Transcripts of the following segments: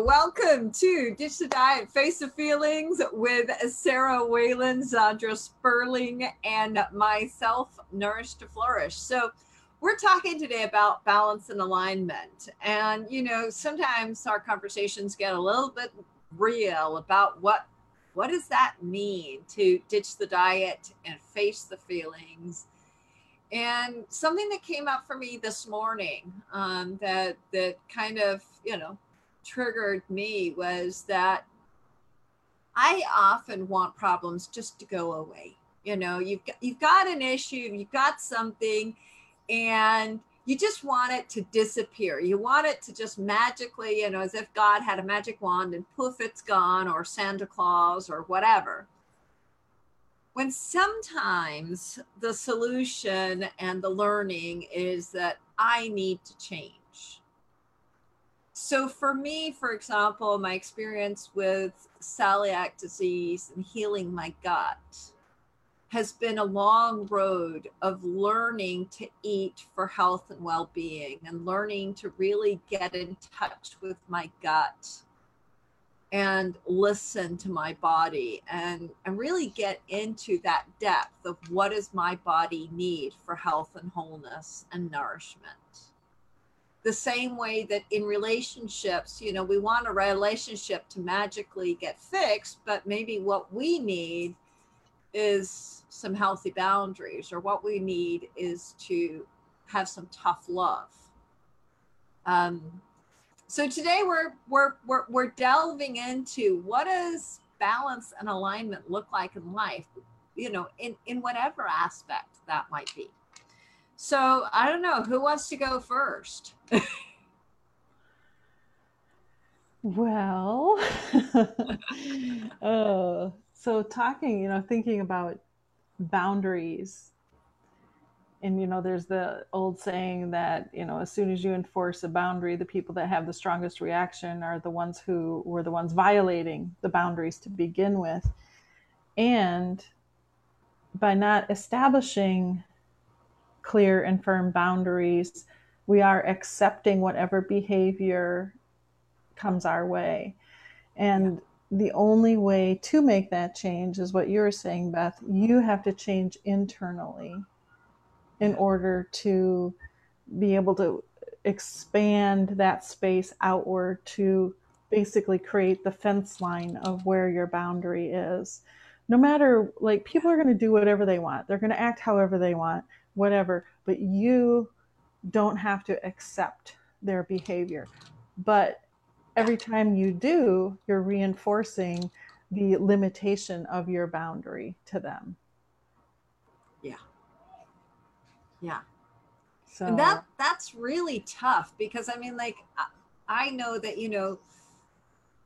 Welcome to Ditch the Diet, Face the Feelings with Sarah Whalen, Zandra Sperling, and myself, Nourish to Flourish. So, we're talking today about balance and alignment. And, you know, sometimes our conversations get a little bit real about what what does that mean to ditch the diet and face the feelings and something that came up for me this morning um, that that kind of you know triggered me was that I often want problems just to go away. You know, you've got, you've got an issue, you've got something, and you just want it to disappear. You want it to just magically, you know, as if God had a magic wand and poof, it's gone, or Santa Claus, or whatever. When sometimes the solution and the learning is that I need to change so for me, for example, my experience with celiac disease and healing my gut has been a long road of learning to eat for health and well-being and learning to really get in touch with my gut and listen to my body and, and really get into that depth of what does my body need for health and wholeness and nourishment the same way that in relationships, you know, we want a relationship to magically get fixed, but maybe what we need is some healthy boundaries, or what we need is to have some tough love. Um, so today we're, we're we're we're delving into what does balance and alignment look like in life, you know, in in whatever aspect that might be. So I don't know who wants to go first. well, uh, so talking, you know, thinking about boundaries. And, you know, there's the old saying that, you know, as soon as you enforce a boundary, the people that have the strongest reaction are the ones who were the ones violating the boundaries to begin with. And by not establishing clear and firm boundaries. We are accepting whatever behavior comes our way. And yeah. the only way to make that change is what you're saying, Beth. You have to change internally in order to be able to expand that space outward to basically create the fence line of where your boundary is. No matter, like, people are going to do whatever they want, they're going to act however they want whatever, but you don't have to accept their behavior. But every time you do, you're reinforcing the limitation of your boundary to them. Yeah. Yeah. So and that that's really tough because I mean like I know that you know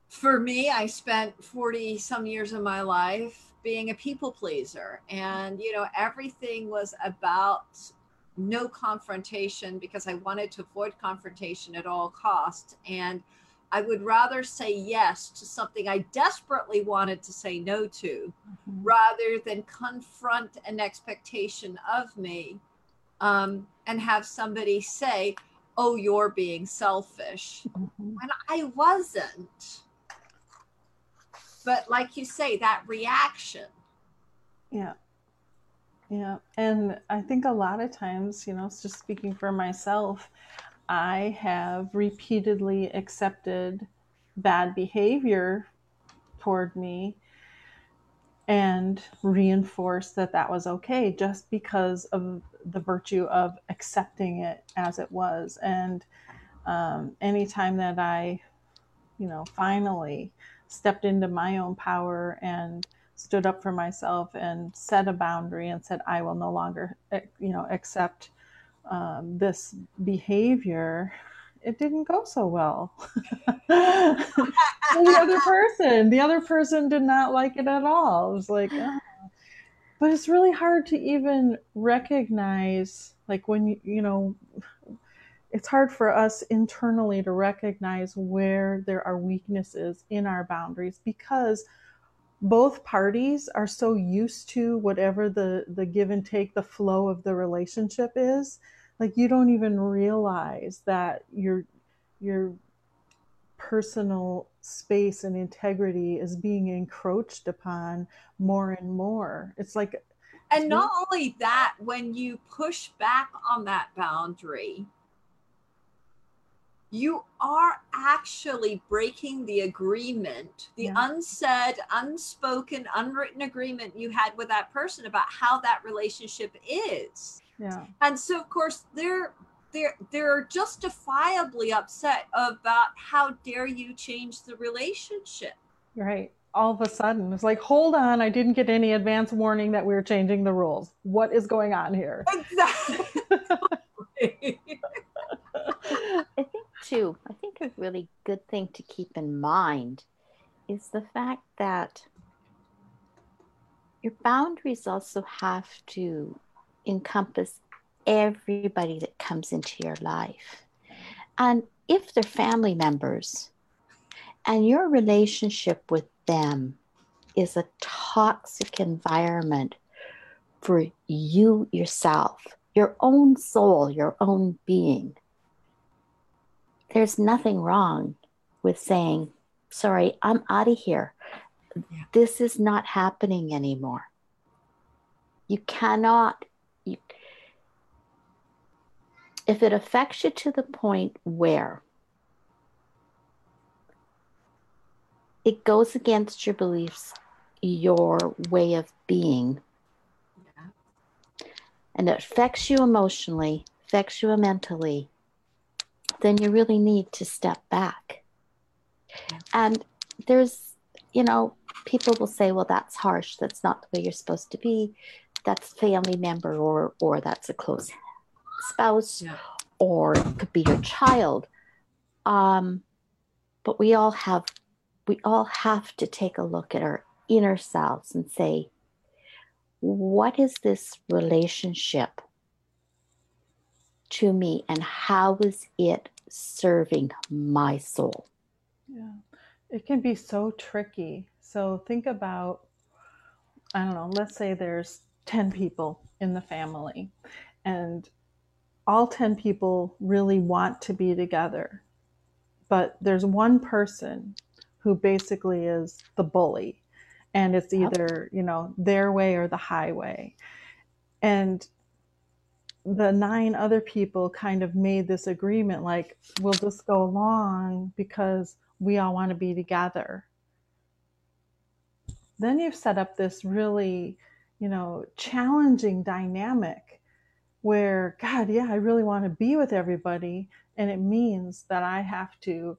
for me I spent 40 some years of my life being a people pleaser and you know everything was about no confrontation because i wanted to avoid confrontation at all costs and i would rather say yes to something i desperately wanted to say no to mm-hmm. rather than confront an expectation of me um, and have somebody say oh you're being selfish mm-hmm. when i wasn't but like you say that reaction. Yeah. Yeah. And i think a lot of times you know just speaking for myself i have repeatedly accepted bad behavior toward me and reinforced that that was okay just because of the virtue of accepting it as it was. And um, anytime that i you know finally stepped into my own power and stood up for myself and set a boundary and said, I will no longer, eh, you know, accept um, this behavior, it didn't go so well. the other person, the other person did not like it at all. It was like, oh. but it's really hard to even recognize, like when you, you know, it's hard for us internally to recognize where there are weaknesses in our boundaries because both parties are so used to whatever the the give and take the flow of the relationship is like you don't even realize that you're you're personal space and integrity is being encroached upon more and more. It's like and not only that, when you push back on that boundary, you are actually breaking the agreement, the yeah. unsaid, unspoken, unwritten agreement you had with that person about how that relationship is. Yeah. And so of course they're they're they're justifiably upset about how dare you change the relationship. Right. All of a sudden, it's like, hold on, I didn't get any advance warning that we are changing the rules. What is going on here? Exactly. I think too, I think a really good thing to keep in mind is the fact that your boundaries also have to encompass everybody that comes into your life. And if they're family members and your relationship with them is a toxic environment for you yourself, your own soul, your own being, there's nothing wrong with saying, sorry, I'm out of here. Yeah. This is not happening anymore. You cannot, you, if it affects you to the point where it goes against your beliefs, your way of being, yeah. and it affects you emotionally, affects you mentally, then you really need to step back. And there's, you know, people will say, well, that's harsh. That's not the way you're supposed to be. That's family member or or that's a close spouse yeah. or it could be your child. Um, but we all have we all have to take a look at our inner selves and say, what is this relationship to me and how is it serving my soul? Yeah, it can be so tricky. So think about, I don't know, let's say there's 10 people in the family and all 10 people really want to be together. But there's one person who basically is the bully and it's either, you know, their way or the highway. And the nine other people kind of made this agreement like we'll just go along because we all want to be together. Then you've set up this really you know challenging dynamic where god yeah i really want to be with everybody and it means that i have to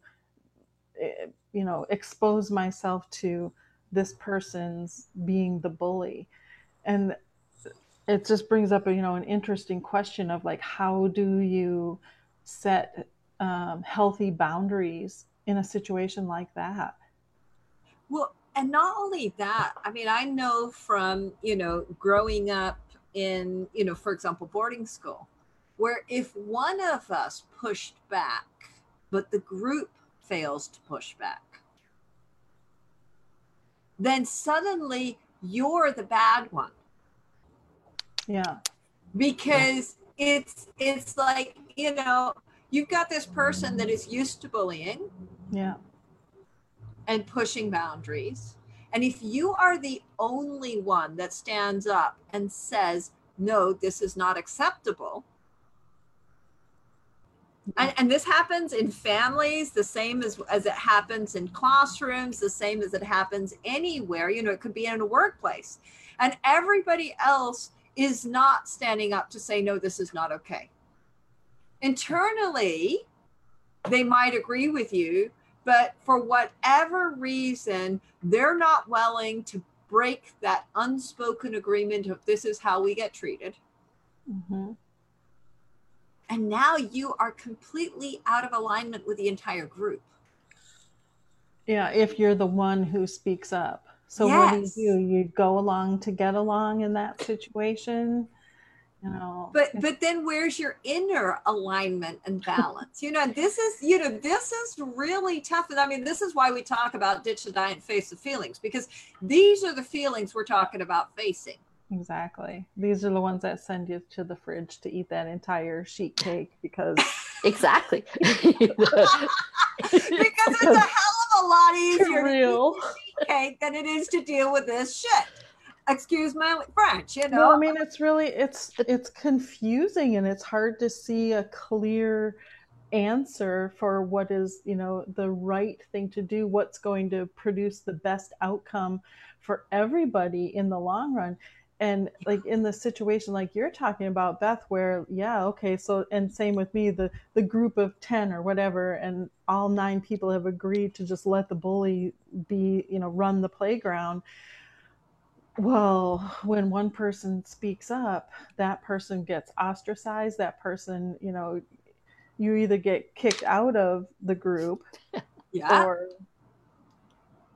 eh, you know expose myself to this person's being the bully. And it just brings up a, you know an interesting question of like how do you set um, healthy boundaries in a situation like that? Well and not only that i mean i know from you know growing up in you know for example boarding school where if one of us pushed back but the group fails to push back then suddenly you're the bad one yeah. Because yeah. it's it's like, you know, you've got this person that is used to bullying. Yeah. And pushing boundaries. And if you are the only one that stands up and says, no, this is not acceptable. And, and, this happens in families the same as, as it happens in classrooms, the same as it happens anywhere. You know, it could be in a workplace. And everybody else is not standing up to say, no, this is not okay. Internally, they might agree with you, but for whatever reason, they're not willing to break that unspoken agreement of this is how we get treated. Mm-hmm. And now you are completely out of alignment with the entire group. Yeah, if you're the one who speaks up. So yes. what do you do? You go along to get along in that situation. You know. But but then where's your inner alignment and balance? you know, this is you know this is really tough. And I mean, this is why we talk about ditch the diet and face the feelings because these are the feelings we're talking about facing. Exactly. These are the ones that send you to the fridge to eat that entire sheet cake because exactly. because it's a hell of a lot easier real. to eat cake than it is to deal with this shit. Excuse my French, you know. No, I mean it's really it's it's confusing and it's hard to see a clear answer for what is, you know, the right thing to do, what's going to produce the best outcome for everybody in the long run and like in the situation like you're talking about beth where yeah okay so and same with me the the group of 10 or whatever and all nine people have agreed to just let the bully be you know run the playground well when one person speaks up that person gets ostracized that person you know you either get kicked out of the group yeah. or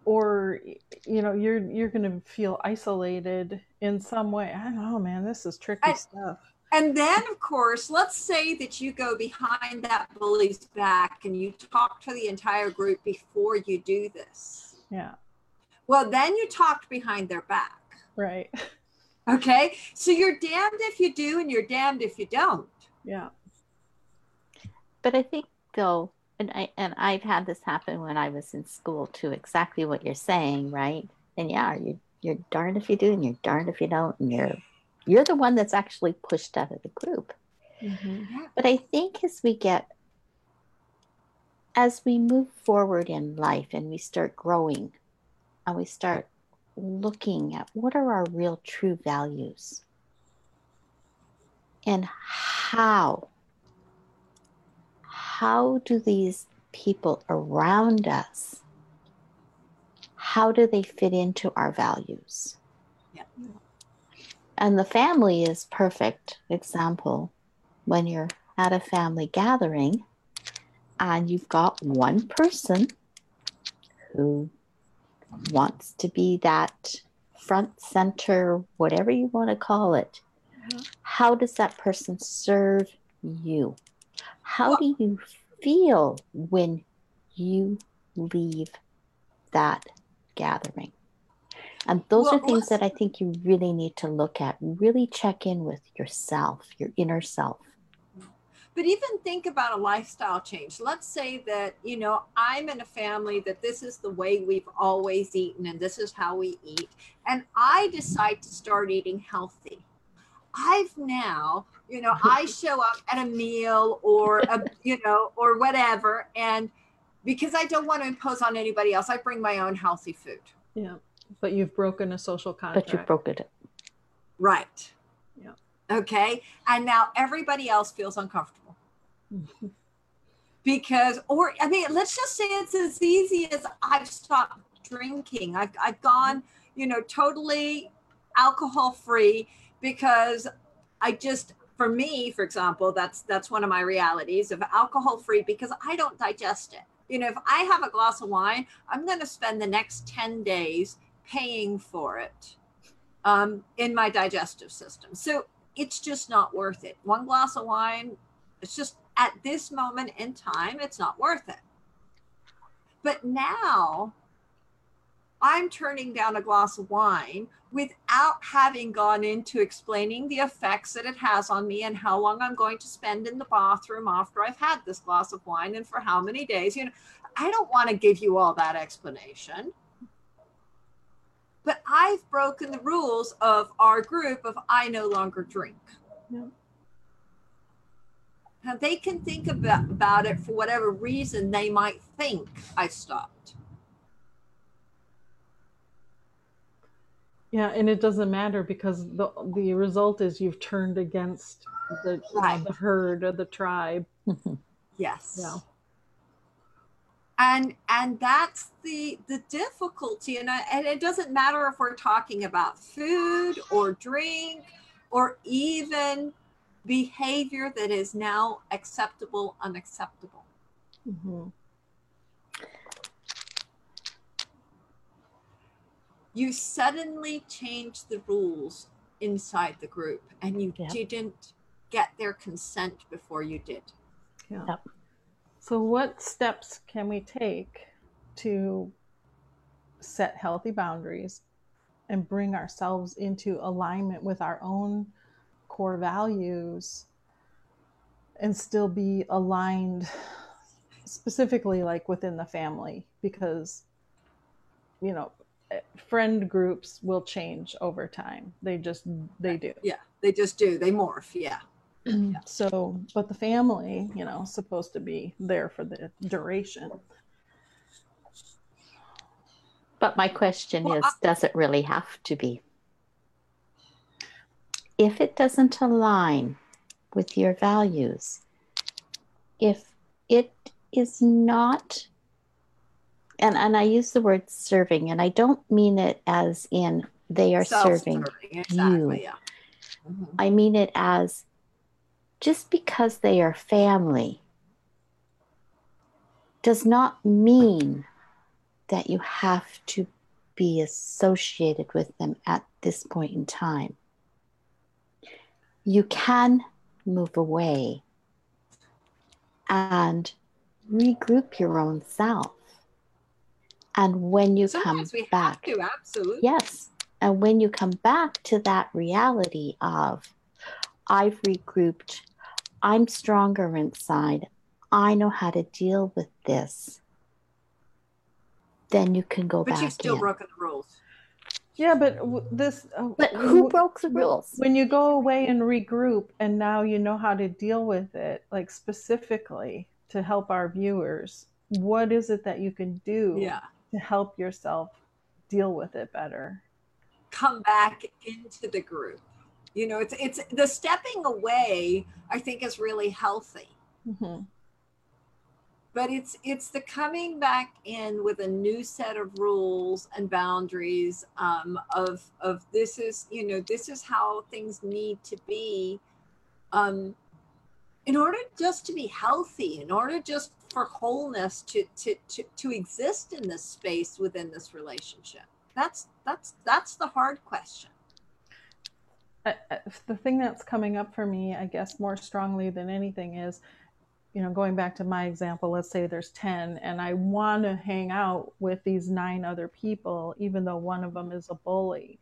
or you know you're you're going to feel isolated in some way. I don't know man this is tricky and, stuff. and then of course let's say that you go behind that bully's back and you talk to the entire group before you do this. Yeah. Well then you talked behind their back. Right. Okay? So you're damned if you do and you're damned if you don't. Yeah. But i think though and I and I've had this happen when I was in school too. Exactly what you're saying, right? And yeah, you you're darned if you do, and you're darned if you don't, and you're you're the one that's actually pushed out of the group. Mm-hmm. But I think as we get as we move forward in life and we start growing and we start looking at what are our real true values and how how do these people around us how do they fit into our values yeah. and the family is perfect example when you're at a family gathering and you've got one person who wants to be that front center whatever you want to call it mm-hmm. how does that person serve you how do you feel when you leave that gathering? And those well, are things that I think you really need to look at. Really check in with yourself, your inner self. But even think about a lifestyle change. Let's say that, you know, I'm in a family that this is the way we've always eaten and this is how we eat. And I decide to start eating healthy. I've now you know i show up at a meal or a you know or whatever and because i don't want to impose on anybody else i bring my own healthy food. Yeah but you've broken a social contract but you've broken it. Right. Yeah. Okay and now everybody else feels uncomfortable. Because or i mean let's just say it's as easy as i've stopped drinking. I've, I've gone you know totally alcohol free because i just for me, for example, that's that's one of my realities of alcohol free because I don't digest it. You know, if I have a glass of wine, I'm going to spend the next 10 days paying for it um, in my digestive system. So it's just not worth it. One glass of wine, it's just at this moment in time, it's not worth it. But now I'm turning down a glass of wine without having gone into explaining the effects that it has on me and how long I'm going to spend in the bathroom after I've had this glass of wine and for how many days. You know, I don't want to give you all that explanation. But I've broken the rules of our group of I no longer drink. Yeah. Now they can think about, about it for whatever reason they might think I stopped. Yeah, and it doesn't matter because the the result is you've turned against the right. the herd or the tribe. yes. Yeah. And and that's the the difficulty, and I, and it doesn't matter if we're talking about food or drink or even behavior that is now acceptable, unacceptable. Mm-hmm. You suddenly changed the rules inside the group and you yep. didn't get their consent before you did. Yeah. Yep. So, what steps can we take to set healthy boundaries and bring ourselves into alignment with our own core values and still be aligned specifically like within the family because you know friend groups will change over time. They just they do. Yeah they just do. They morph yeah. So but the family you know supposed to be there for the duration. But my question well, is I- does it really have to be? If it doesn't align with your values if it is not and and I use the word serving and I don't mean it as in they are serving exactly, you. Yeah. Mm-hmm. I mean it as just because they are family does not mean that you have to be associated with them at this point in time. You can move away and regroup your own self. And when you Sometimes come back, to, absolutely. Yes. And when you come back to that reality of, I've regrouped, I'm stronger inside, I know how to deal with this, then you can go but back. But you've still in. broken the rules. Yeah, but this. Uh, but who broke the rules? When you go away and regroup, and now you know how to deal with it, like specifically to help our viewers, what is it that you can do yeah. To help yourself deal with it better? Come back into the group. You know, it's it's the stepping away. I think is really healthy. Mm-hmm but it's it's the coming back in with a new set of rules and boundaries um, of of this is you know this is how things need to be um, in order just to be healthy in order just for wholeness to to to, to exist in this space within this relationship that's that's that's the hard question the thing that's coming up for me i guess more strongly than anything is you know, going back to my example, let's say there's 10 and I want to hang out with these nine other people, even though one of them is a bully.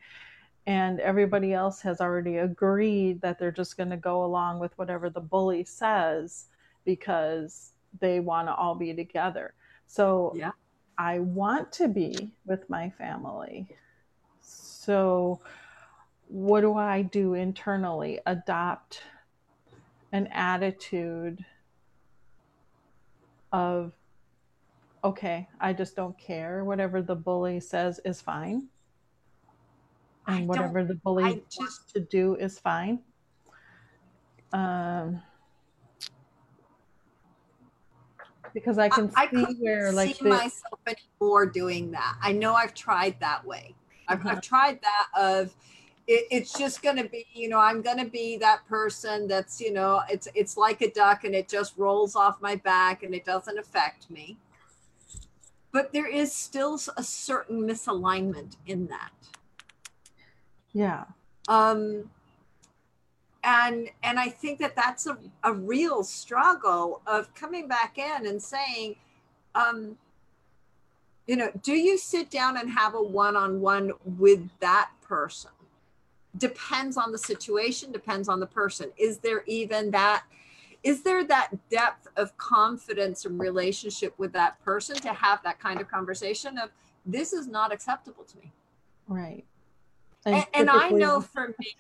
And everybody else has already agreed that they're just going to go along with whatever the bully says because they want to all be together. So yeah. I want to be with my family. So what do I do internally? Adopt an attitude of okay, I just don't care. Whatever the bully says is fine. And whatever the bully just, wants to do is fine. Um, because I can I, see I where like see the, myself anymore doing that. I know I've tried that way. I've, uh-huh. I've tried that of it, it's just going to be you know i'm going to be that person that's you know it's it's like a duck and it just rolls off my back and it doesn't affect me but there is still a certain misalignment in that yeah um and and i think that that's a, a real struggle of coming back in and saying um you know do you sit down and have a one-on-one with that person? Depends on the situation depends on the person. Is there even that is there that depth of confidence and relationship with that person to have that kind of conversation of this is not acceptable to me? Right. And, and, and i know for me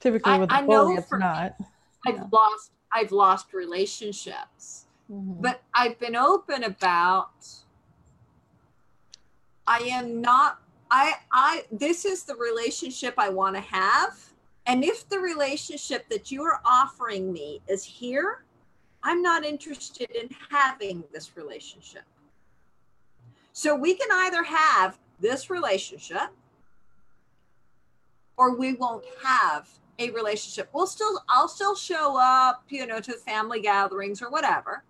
typically with I, bully, it's not i've yeah. lost i've lost relationships mm-hmm. but i've been open about i am not I I this is the relationship I want to have. And if the relationship that you are offering me is here, I'm not interested in having this relationship. So we can either have this relationship or we won't have a relationship. We'll still I'll still show up, you know, to family gatherings or whatever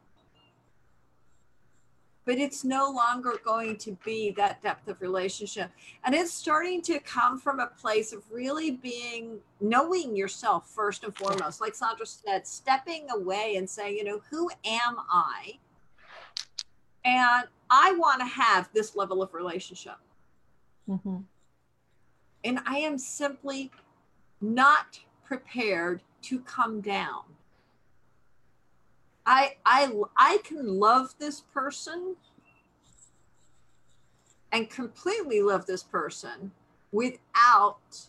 but it's no longer going to be that depth of relationship. And it's starting to come from a place of really being knowing yourself first and foremost. Like Zandra said, stepping away and saying, you know, who am I? And I want to have this level of relationship. Mm-hmm. and I am simply not prepared to come down. I I I can love this person and completely love this person without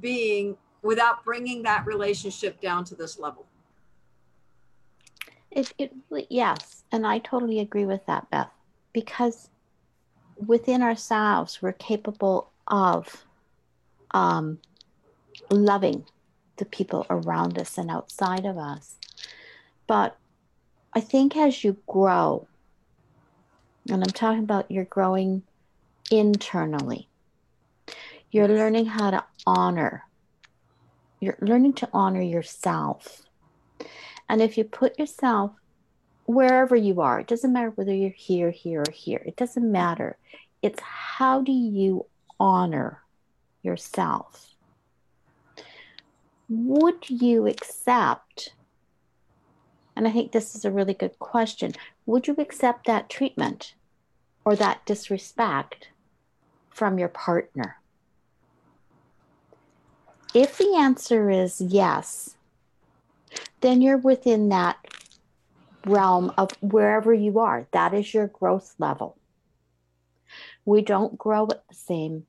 being without bringing that relationship down to this level. It, it yes, and I totally agree with that, Beth, because within ourselves we're capable of um, loving the people around us and outside of us. But I think as you grow, and I'm talking about you're growing internally, you're learning how to honor. You're learning to honor yourself. And if you put yourself wherever you are, it doesn't matter whether you're here, here, or here, it doesn't matter. It's how do you honor yourself? Would you accept, and I think this is a really good question, would you accept that treatment or that disrespect from your partner? If the answer is yes, then you're within that realm of wherever you are. That is your growth level. We don't grow at the same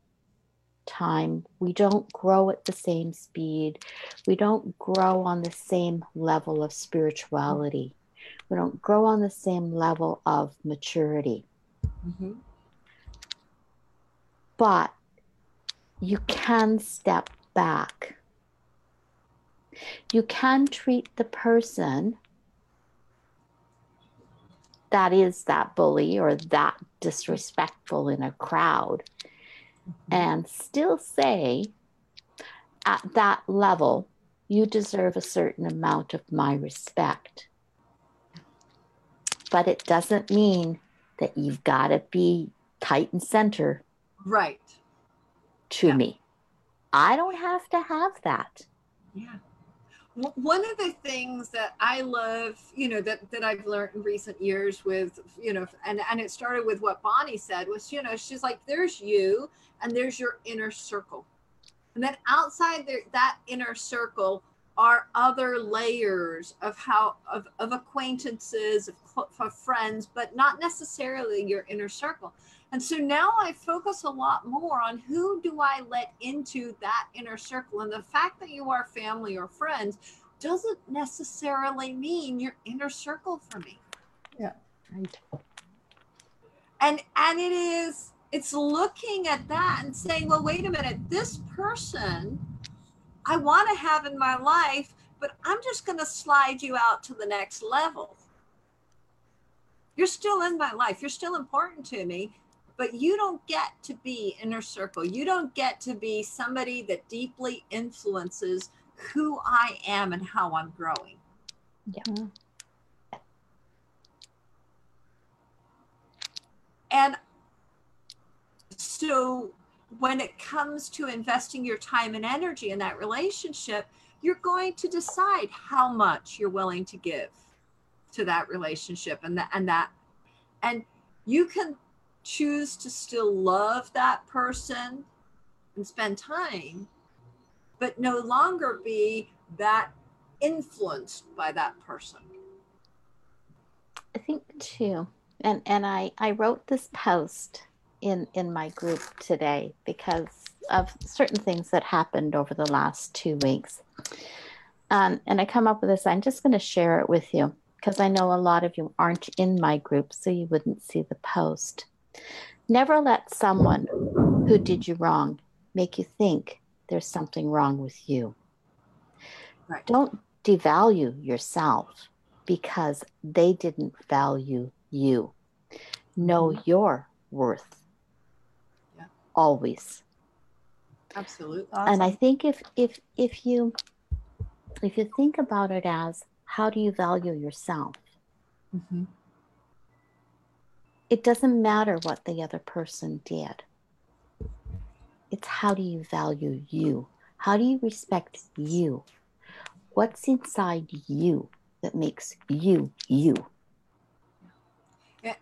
time. We don't grow at the same speed. We don't grow on the same level of spirituality. We don't grow on the same level of maturity. Mm-hmm. But you can step back. You can treat the person that is that bully or that disrespectful in a crowd mm-hmm. and still say at that level you deserve a certain amount of my respect. But it doesn't mean that you've got to be tight and center right. to yeah. me. I don't have to have that. Yeah one of the things that I love, you know, that, that I've learned in recent years with, you know, and, and it started with what Bonnie said was, you know, she's like, there's you and there's your inner circle. And then outside the, that inner circle are other layers of how, of, of acquaintances, of, of friends, but not necessarily your inner circle. And so now I focus a lot more on who do I let into that inner circle. And the fact that you are family or friends doesn't necessarily mean your inner circle for me. Yeah. Right. And and it is it's looking at that and saying, well, wait a minute, this person I want to have in my life, but I'm just going to slide you out to the next level. You're still in my life. You're still important to me, but you don't get to be inner circle. You don't get to be somebody that deeply influences who I am and how I'm growing. Yeah. And so when it comes to investing your time and energy in that relationship, you're going to decide how much you're willing to give to that relationship and that and that and you can choose to still love that person and spend time, but no longer be that influenced by that person. I think too. And and I, I wrote this post in in my group today because of certain things that happened over the last two weeks. Um, and I come up with this. I'm just going to share it with you because I know a lot of you aren't in my group, so you wouldn't see the post. Never let someone who did you wrong make you think there's something wrong with you. Right. Don't devalue yourself because they didn't value you. Know mm-hmm. your worth. Yeah. Always. Absolutely. Awesome. And I think if if if you if you think about it as how do you value yourself? Mm-hmm it doesn't matter what the other person did. It's how do you value you? How do you respect you? What's inside you that makes you you?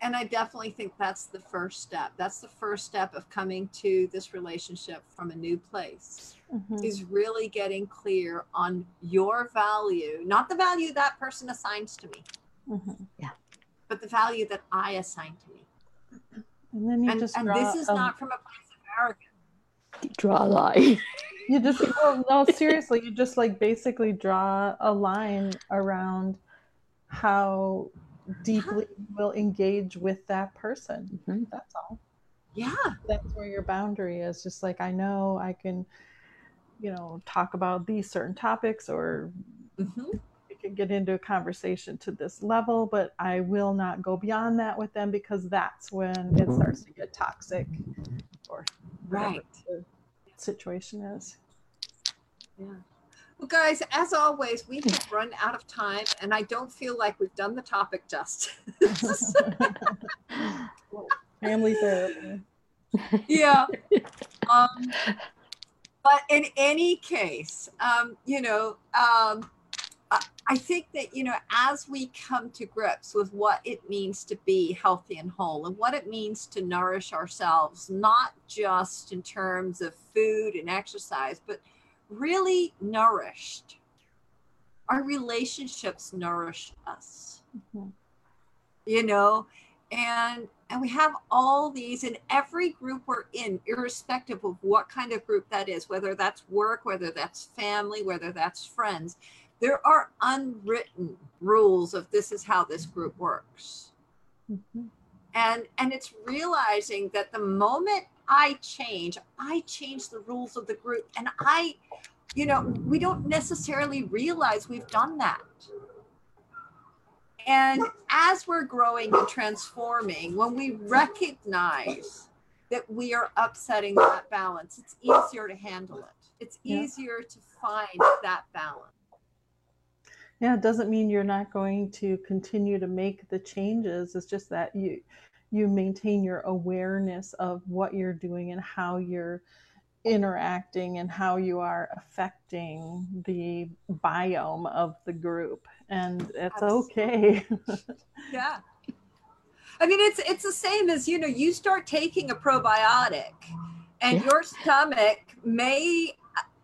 And I definitely think that's the first step. That's the first step of coming to this relationship from a new place. Mm-hmm. Is really getting clear on your value, not the value that person assigns to me. Mm-hmm. Yeah. But the value that I assign to me. And then you and, just and this is not from a place of arrogance. Draw a line. you just well, no, seriously, you just like basically draw a line around how deeply you will engage with that person. Mm-hmm. That's all. Yeah. That's where your boundary is. Just like I know I can, you know, talk about these certain topics or mm-hmm. Can get into a conversation to this level, but I will not go beyond that with them because that's when it starts to get toxic or right the situation is. Yeah. Well, guys, as always, we have run out of time, and I don't feel like we've done the topic justice. Family therapy. Yeah. Um, but in any case, um, you know, um, I think that, you know, as we come to grips with what it means to be healthy and whole and what it means to nourish ourselves, not just in terms of food and exercise, but really nourished. Our relationships nourish us. Mm-hmm. You know, and and we have all these in every group we're in irrespective of what kind of group that is whether that's work whether that's family whether that's friends there are unwritten rules of this is how this group works mm-hmm. and and it's realizing that the moment I change, I change the rules of the group. And I, you know, we don't necessarily realize we've done that. And as we're growing and transforming, when we recognize that we are upsetting that balance, it's easier to handle it. It's easier yeah. to find that balance. Yeah, it doesn't mean you're not going to continue to make the changes. It's just that you you maintain your awareness of what you're doing and how you're interacting and how you are affecting the biome of the group and it's okay yeah i mean it's it's the same as you know you start taking a probiotic and yeah. your stomach may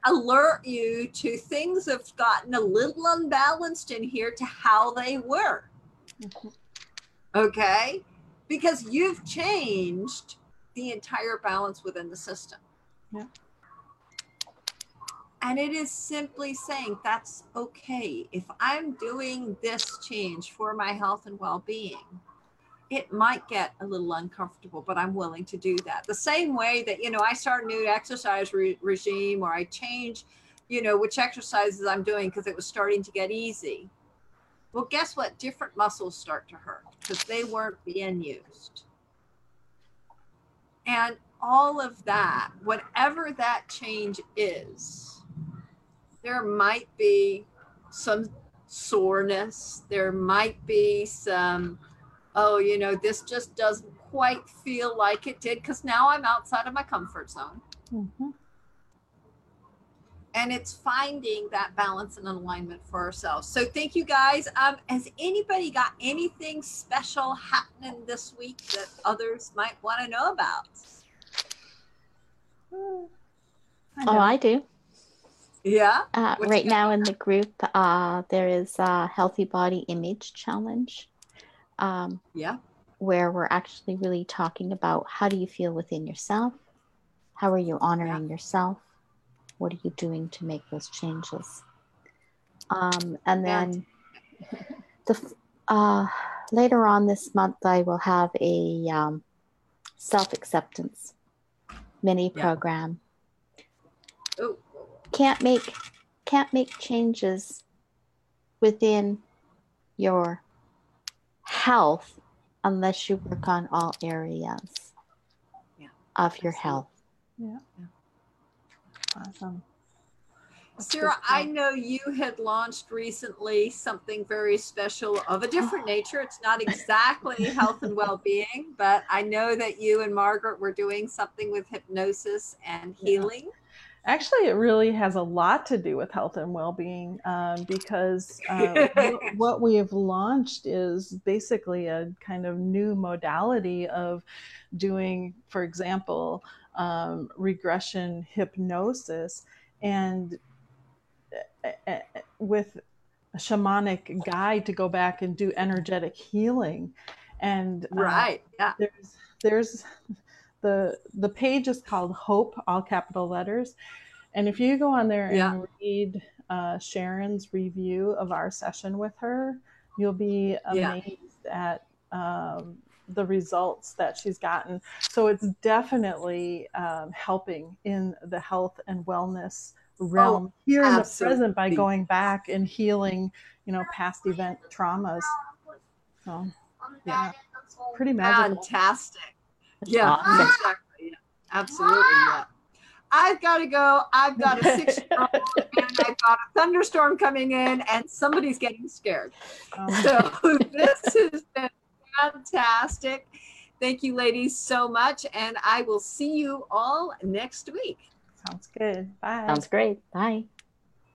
alert you to things have gotten a little unbalanced in here to how they were mm-hmm. okay because you've changed the entire balance within the system. Yeah. And it is simply saying that's okay. If I'm doing this change for my health and well being, it might get a little uncomfortable, but I'm willing to do that. The same way that, you know, I start a new exercise re- regime or I change, you know, which exercises I'm doing because it was starting to get easy. Well, guess what? Different muscles start to hurt because they weren't being used. And all of that, whatever that change is, there might be some soreness. There might be some, oh, you know, this just doesn't quite feel like it did because now I'm outside of my comfort zone. Mm-hmm and it's finding that balance and alignment for ourselves. So thank you guys. Um, has anybody got anything special happening this week that others might want to know about? Hmm. I oh, I do. Yeah. Uh, right now in the group, uh, there is a healthy body image challenge. Um, yeah. Where we're actually really talking about how do you feel within yourself? How are you honoring yeah. yourself? what are you doing to make those changes um, and then the uh, later on this month i will have a um, self-acceptance mini yeah. program Ooh. can't make can't make changes within your health unless you work on all areas yeah. of your health yeah. yeah. Awesome. Sarah, I know you had launched recently something very special of a different nature. It's not exactly health and well being, but I know that you and Margaret were doing something with hypnosis and healing. Actually, it really has a lot to do with health and well being um, because uh, what, what we have launched is basically a kind of new modality of doing, for example, um, regression hypnosis and uh, uh, with a shamanic guide to go back and do energetic healing. And uh, right, yeah. there's there's the the page is called Hope, all capital letters. And if you go on there and yeah. read uh, Sharon's review of our session with her, you'll be amazed yeah. at um, the results that she's gotten. So it's definitely um, helping in the health and wellness realm oh, here in the present by going back and healing, you know, past event traumas. So, yeah, pretty magical. Fantastic. Yeah, awesome. exactly. Yeah. Absolutely. Yeah. I've got to go. I've got a six year old and I've got a thunderstorm coming in and somebody's getting scared. Oh. So this has been fantastic. Thank you, ladies, so much. And I will see you all next week. Sounds good. Bye. Sounds great. Bye.